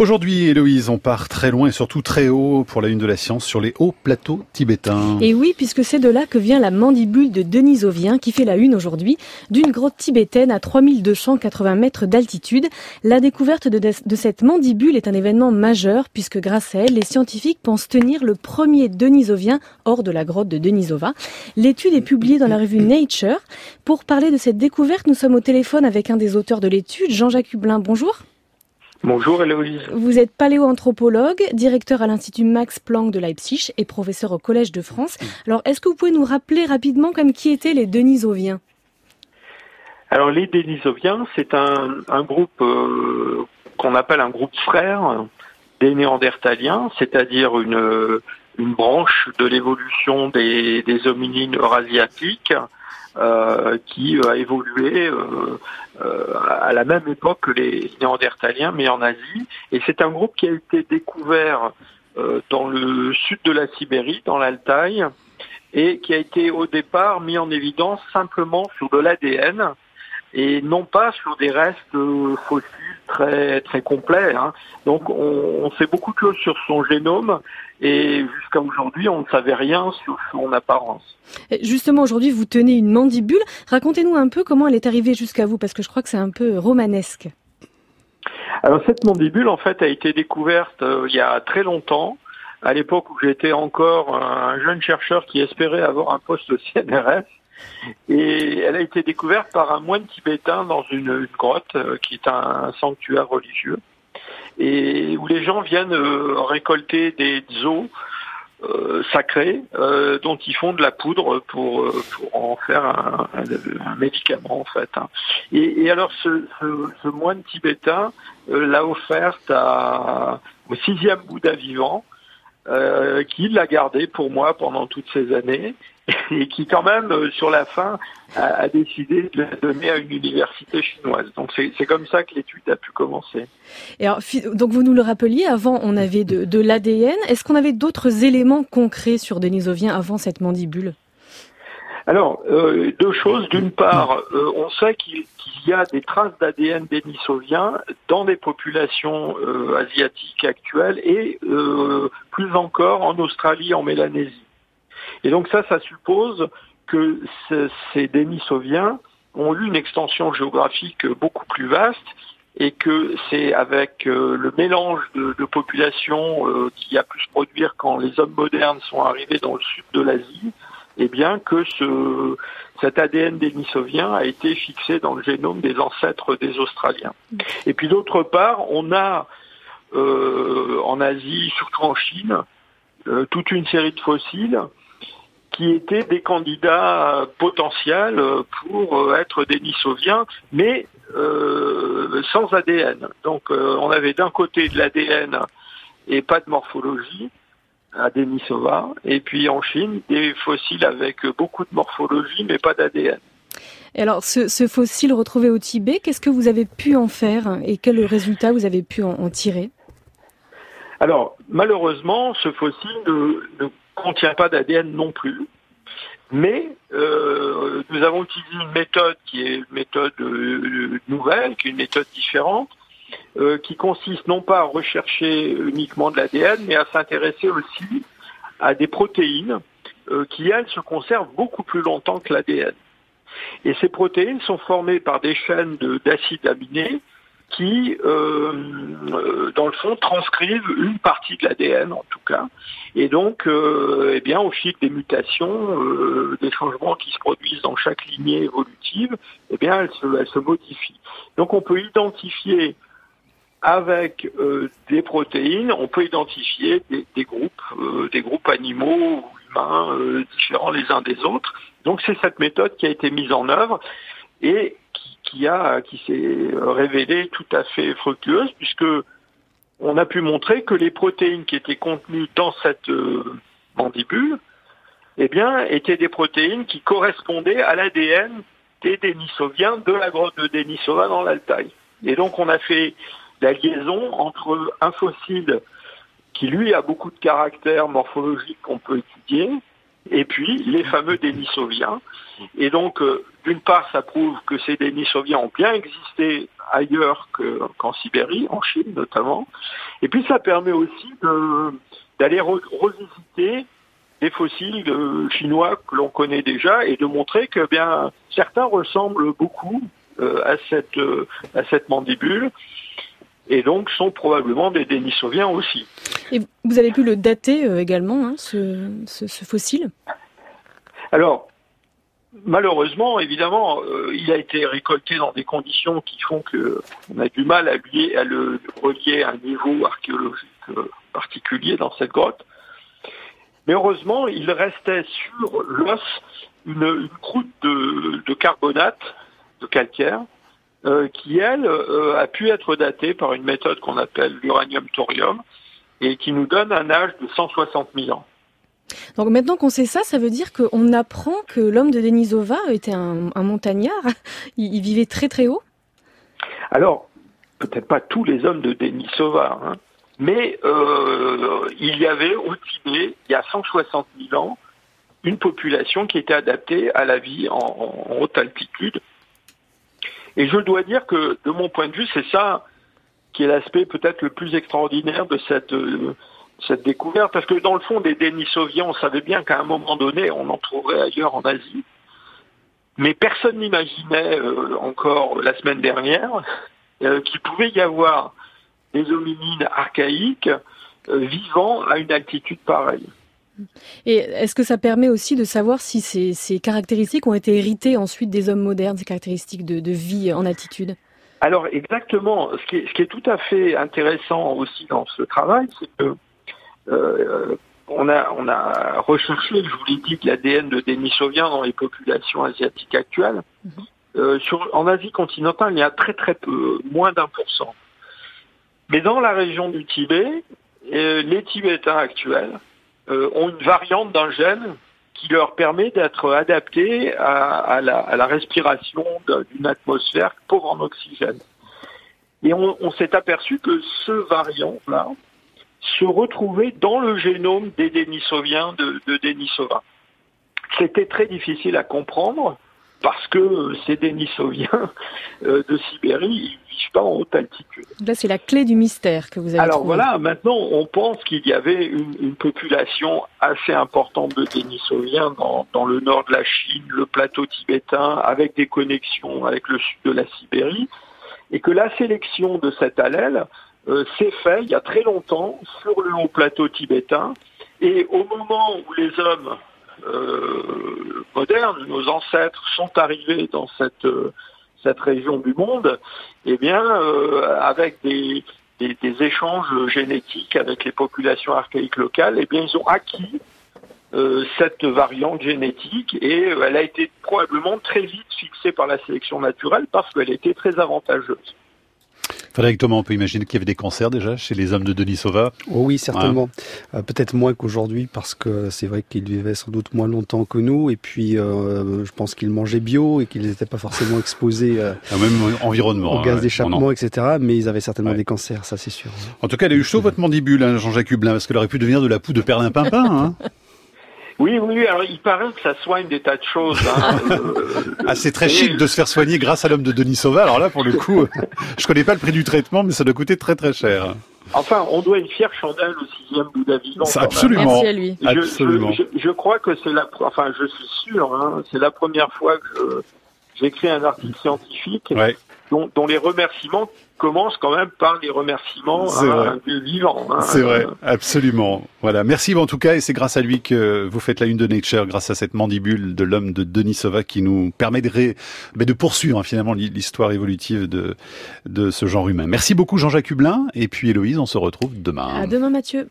Aujourd'hui, Héloïse, on part très loin et surtout très haut pour la une de la science sur les hauts plateaux tibétains. Et oui, puisque c'est de là que vient la mandibule de Denisovien qui fait la une aujourd'hui d'une grotte tibétaine à 3280 mètres d'altitude. La découverte de, de, cette mandibule est un événement majeur puisque grâce à elle, les scientifiques pensent tenir le premier Denisovien hors de la grotte de Denisova. L'étude est publiée dans la revue Nature. Pour parler de cette découverte, nous sommes au téléphone avec un des auteurs de l'étude, Jean-Jacques Hublin. Bonjour. Bonjour Héloïse. Vous êtes paléoanthropologue, directeur à l'Institut Max Planck de Leipzig et professeur au Collège de France. Alors, est-ce que vous pouvez nous rappeler rapidement comme qui étaient les Denisoviens? Alors, les Denisoviens, c'est un, groupe euh, qu'on appelle un groupe frère des Néandertaliens, c'est-à-dire une, une branche de l'évolution des, des hominines eurasiatiques euh, qui a évolué euh, euh, à la même époque que les Néandertaliens, mais en Asie. Et c'est un groupe qui a été découvert dans le sud de la Sibérie, dans l'Altaï, et qui a été au départ mis en évidence simplement sur de l'ADN et non pas sur des restes fossiles très très complets. Hein. Donc on, on, sait beaucoup de choses sur son génome et jusqu'à aujourd'hui on ne savait rien sur son apparence. Justement aujourd'hui vous tenez une mandibule. Racontez-nous un peu comment elle est arrivée jusqu'à vous parce que je crois que c'est un peu romanesque. Alors cette mandibule en fait a été découverte euh, il y a très longtemps à l'époque où j'étais encore un jeune chercheur qui espérait avoir un poste au CNRS. Et elle a été découverte par un moine tibétain dans une, grotte euh, qui est un sanctuaire religieux et où les gens viennent euh, récolter des os euh, sacrés dont ils font de la poudre pour, en faire un, médicament en fait. Hein. Et, alors ce, moine tibétain l'a offerte au sixième Bouddha vivant qui l'a gardé pour moi pendant toutes ces années et qui quand même, euh, sur la fin, a, décidé de la donner à une université chinoise. Donc c'est comme ça que l'étude a pu commencer. Et alors, donc vous nous le rappeliez, avant on avait de, de l'ADN. Est-ce qu'on avait d'autres éléments concrets sur Denisovien avant cette mandibule? Alors, euh, deux choses. D'une part, euh, on sait qu'il y a des traces d'ADN dénisovien dans les populations asiatiques actuelles et plus encore en Australie, en Mélanésie. Et donc ça, ça suppose que ces Denisoviens ont eu une extension géographique beaucoup plus vaste et que c'est avec euh, le mélange de, populations euh, qui a pu se produire quand les hommes modernes sont arrivés dans le sud de l'Asie, eh bien que ce, cet ADN dénisovien a été fixé dans le génome des ancêtres des Australiens. Et puis d'autre part, on a euh, en Asie, surtout en Chine, toute une série de fossiles qui étaient des candidats potentiels pour euh, être des Nisoviens, mais euh, sans ADN. Donc euh, on avait d'un côté de l'ADN et pas de morphologie à Denisova, et puis en Chine, des fossiles avec beaucoup de morphologie, mais pas d'ADN. Et alors, ce, fossile retrouvé au Tibet, qu'est-ce que vous avez pu en faire et quels résultats vous avez pu en, tirer? Alors, malheureusement, ce fossile ne contient pas d'ADN non plus. Mais euh, nous avons utilisé une méthode qui est une méthode euh, nouvelle, qui est une méthode différente, euh, qui consiste non pas à rechercher uniquement de l'ADN, mais à s'intéresser aussi à des protéines qui, elles, se conservent beaucoup plus longtemps que l'ADN. Et ces protéines sont formées par des chaînes d'acides aminés qui, euh, euh, dans le fond, transcrivent une partie de l'ADN en tout cas. Et donc, euh, eh bien, au fil des mutations, euh, des changements qui se produisent dans chaque lignée évolutive, eh bien, elles se, elles se modifient. Donc, on peut identifier avec euh, des protéines, on peut identifier des, des groupes, des groupes animaux ou humains différents les uns des autres. Donc, c'est cette méthode qui a été mise en œuvre et qui a qui s'est révélée tout à fait fructueuse puisque on a pu montrer que les protéines qui étaient contenues dans cette euh, mandibule eh bien étaient des protéines qui correspondaient à l'ADN des Denisoviens de la grotte de Denisova dans l'Altaï. Et donc on a fait la liaison entre un fossile qui lui a beaucoup de caractères morphologiques qu'on peut étudier et puis les fameux Denisoviens. Et donc, euh, d'une part, ça prouve que ces Denisoviens ont bien existé ailleurs qu'en Sibérie, en Chine notamment. Et puis ça permet aussi d'aller revisiter des fossiles chinois que l'on connaît déjà et de montrer que bien certains ressemblent beaucoup cette à cette mandibule et donc sont probablement des Denisoviens aussi. Et vous avez pu le dater également, hein, ce, ce, fossile? Alors, malheureusement, évidemment, euh, il a été récolté dans des conditions qui font qu'on a du mal à, lier, à le relier à un niveau archéologique euh, particulier dans cette grotte. Mais heureusement, il restait sur l'os une, croûte de, carbonate, de calcaire, euh, qui, elle, a pu être datée par une méthode qu'on appelle l'uranium-thorium, et qui nous donne un âge de 160 000 ans. Donc maintenant qu'on sait ça, ça veut dire qu'on apprend que l'homme de Denisova était un, montagnard. Il, vivait très très haut. Alors, peut-être pas tous les hommes de Denisova, hein, mais euh, il y avait au Tibet, il y a 160 000 ans, une population qui était adaptée à la vie en, haute altitude. Et je dois dire que, de mon point de vue, c'est ça qui est l'aspect peut-être le plus extraordinaire de cette euh, cette découverte, parce que dans le fond, des Denisoviens, on savait bien qu'à un moment donné, on en trouverait ailleurs en Asie. Mais personne n'imaginait euh, encore la semaine dernière euh, qu'il pouvait y avoir des hominines archaïques vivant à une altitude pareille. Et est-ce que ça permet aussi de savoir si ces, caractéristiques ont été héritées ensuite des hommes modernes, ces caractéristiques de, vie en altitude Alors exactement, ce qui, ce qui, est, tout à fait intéressant aussi dans ce travail, c'est que euh, on a, on a recherché, je vous l'ai dit, l'ADN de Denisovien dans les populations asiatiques actuelles. Mhm. Euh, sur, en Asie continentale, il y a très très peu, moins d'un pour cent. Mais dans la région du Tibet, euh, les Tibétains actuels ont une variante d'un gène qui leur permet d'être adaptés à, la, respiration d'une atmosphère pauvre en oxygène. Et on, s'est aperçu que ce variant-là, se retrouver dans le génome des Denisoviens de, de Denisova. C'était très difficile à comprendre parce que ces Denisoviens euh, de Sibérie, ils vivent pas en haute altitude. Là, c'est la clé du mystère que vous avez Alors voilà, maintenant, on pense qu'il y avait une, population assez importante de Denisoviens dans, dans le nord de la Chine, le plateau tibétain, avec des connexions avec le sud de la Sibérie, et que la sélection de cet allèle euh, s'est fait il y a très longtemps sur le haut plateau tibétain. Et au moment où les hommes euh, modernes, nos ancêtres, sont arrivés dans cette euh, cette région du monde, eh bien, avec des, des, échanges génétiques avec les populations archaïques locales, eh bien, ils ont acquis cette variante génétique et elle a été probablement très vite fixée par la sélection naturelle parce qu'elle était très avantageuse. Frédéric Thomas, on peut imaginer qu'il y avait des cancers déjà chez les hommes de Denisova oh Oui, certainement. Euh, peut-être moins qu'aujourd'hui parce que c'est vrai qu'ils vivaient sans doute moins longtemps que nous et puis euh, je pense qu'ils mangeaient bio et qu'ils n'étaient pas forcément exposés euh, au même environnement, au gaz hein, d'échappement, etc. Mais ils avaient certainement des cancers, ça c'est sûr. En tout cas, elle a eu chaud votre mandibule, hein, Jean-Jacques Hublin, parce qu'elle aurait pu devenir de la poudre de perlimpinpin. Hein Oui, oui, alors il paraît que ça soigne des tas de choses. Hein. ah, c'est très chic de se faire soigner grâce à l'homme de Denis Sauva. Alors là, pour le coup, je connais pas le prix du traitement, mais ça doit coûter très très cher. Enfin, on doit une fière chandelle au sixième Bouddha vivant. Absolument. Merci à lui. Je, absolument. Je, crois que c'est la, enfin, je suis sûr, hein, c'est la première fois que j'écris un article scientifique ouais dont, les remerciements commencent quand même par les remerciements à un vivant. Hein. C'est vrai, absolument. Voilà, merci en tout cas, et c'est grâce à lui que vous faites la une de Nature, grâce à cette mandibule de l'homme de Denisova qui nous permet de, de poursuivre hein, finalement l'histoire évolutive de, de ce genre humain. Merci beaucoup Jean-Jacques Hublin, et puis Héloïse, on se retrouve demain. À demain Mathieu.